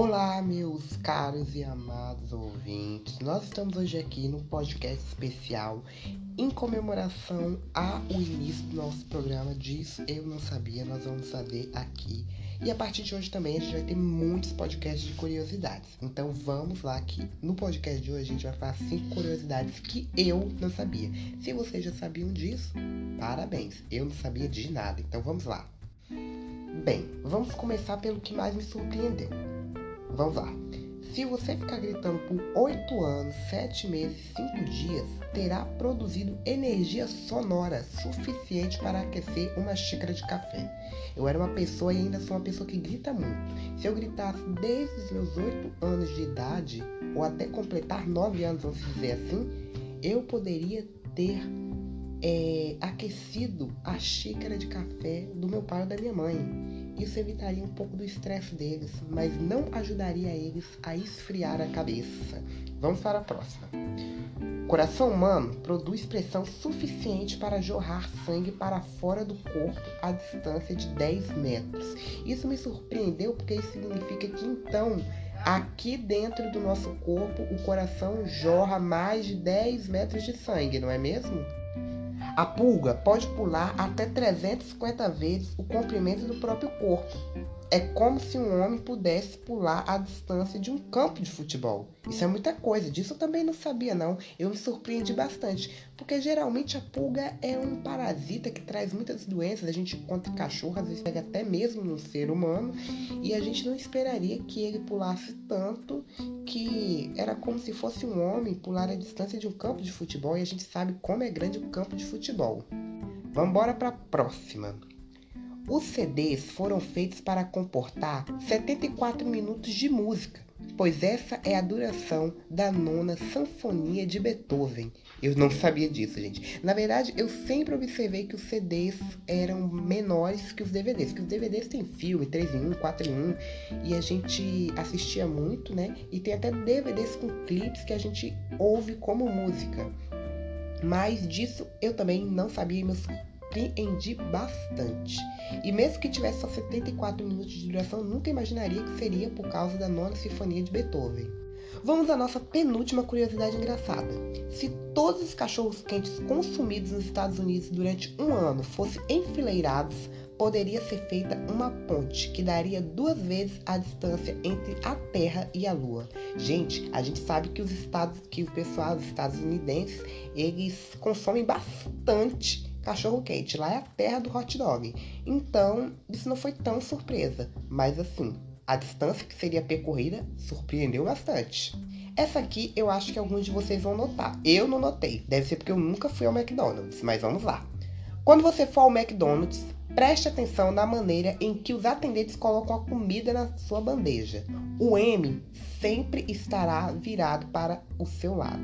Olá, meus caros e amados ouvintes. Nós estamos hoje aqui num podcast especial em comemoração ao início do nosso programa Disso Eu Não Sabia. Nós vamos fazer aqui. E a partir de hoje também a gente vai ter muitos podcasts de curiosidades. Então vamos lá que no podcast de hoje a gente vai falar cinco curiosidades que eu não sabia. Se vocês já sabiam disso, parabéns. Eu não sabia de nada. Então vamos lá. Bem, vamos começar pelo que mais me surpreendeu. Vamos lá. Se você ficar gritando por 8 anos, 7 meses, 5 dias, terá produzido energia sonora suficiente para aquecer uma xícara de café. Eu era uma pessoa e ainda sou uma pessoa que grita muito. Se eu gritasse desde os meus 8 anos de idade, ou até completar 9 anos, vamos dizer assim, eu poderia ter é, aquecido a xícara de café do meu pai ou da minha mãe. Isso evitaria um pouco do estresse deles, mas não ajudaria eles a esfriar a cabeça. Vamos para a próxima. O coração humano produz pressão suficiente para jorrar sangue para fora do corpo a distância de 10 metros. Isso me surpreendeu porque isso significa que então aqui dentro do nosso corpo o coração jorra mais de 10 metros de sangue, não é mesmo? A pulga pode pular até 350 vezes o comprimento do próprio corpo. É como se um homem pudesse pular a distância de um campo de futebol. Isso é muita coisa, disso eu também não sabia não. Eu me surpreendi bastante, porque geralmente a pulga é um parasita que traz muitas doenças. A gente encontra cachorro, às vezes pega até mesmo no ser humano, e a gente não esperaria que ele pulasse tanto que era como se fosse um homem pular a distância de um campo de futebol, e a gente sabe como é grande o campo de futebol. Vamos embora para a próxima. Os CDs foram feitos para comportar 74 minutos de música, pois essa é a duração da nona Sanfonia de Beethoven. Eu não sabia disso, gente. Na verdade, eu sempre observei que os CDs eram menores que os DVDs, que os DVDs têm filme 3 em 1, 4 em 1, e a gente assistia muito, né? E tem até DVDs com clipes que a gente ouve como música. Mas disso eu também não sabia, meus surpreendi bastante. E mesmo que tivesse só 74 minutos de duração, nunca imaginaria que seria por causa da nona sinfonia de Beethoven. Vamos à nossa penúltima curiosidade engraçada. Se todos os cachorros quentes consumidos nos Estados Unidos durante um ano fossem enfileirados, poderia ser feita uma ponte que daria duas vezes a distância entre a Terra e a Lua. Gente, a gente sabe que os estados, que o pessoal dos estadunidenses, eles consomem bastante cachorro quente. Lá é a terra do hot dog. Então, isso não foi tão surpresa. Mas assim, a distância que seria percorrida surpreendeu bastante. Essa aqui eu acho que alguns de vocês vão notar. Eu não notei. Deve ser porque eu nunca fui ao McDonald's. Mas vamos lá. Quando você for ao McDonald's, preste atenção na maneira em que os atendentes colocam a comida na sua bandeja. O M sempre estará virado para o seu lado.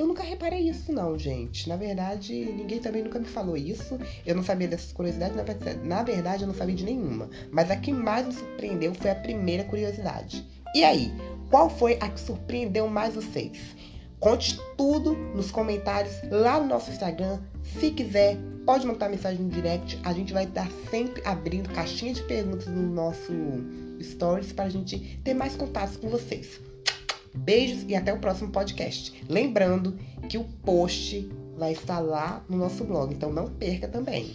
Eu nunca reparei isso, não, gente. Na verdade, ninguém também nunca me falou isso. Eu não sabia dessas curiosidades. Na verdade, eu não sabia de nenhuma. Mas a que mais me surpreendeu foi a primeira curiosidade. E aí, qual foi a que surpreendeu mais vocês? Conte tudo nos comentários lá no nosso Instagram. Se quiser, pode mandar mensagem no direct. A gente vai estar sempre abrindo caixinha de perguntas no nosso stories para a gente ter mais contatos com vocês. Beijos e até o próximo podcast. Lembrando que o post vai estar lá no nosso blog, então não perca também.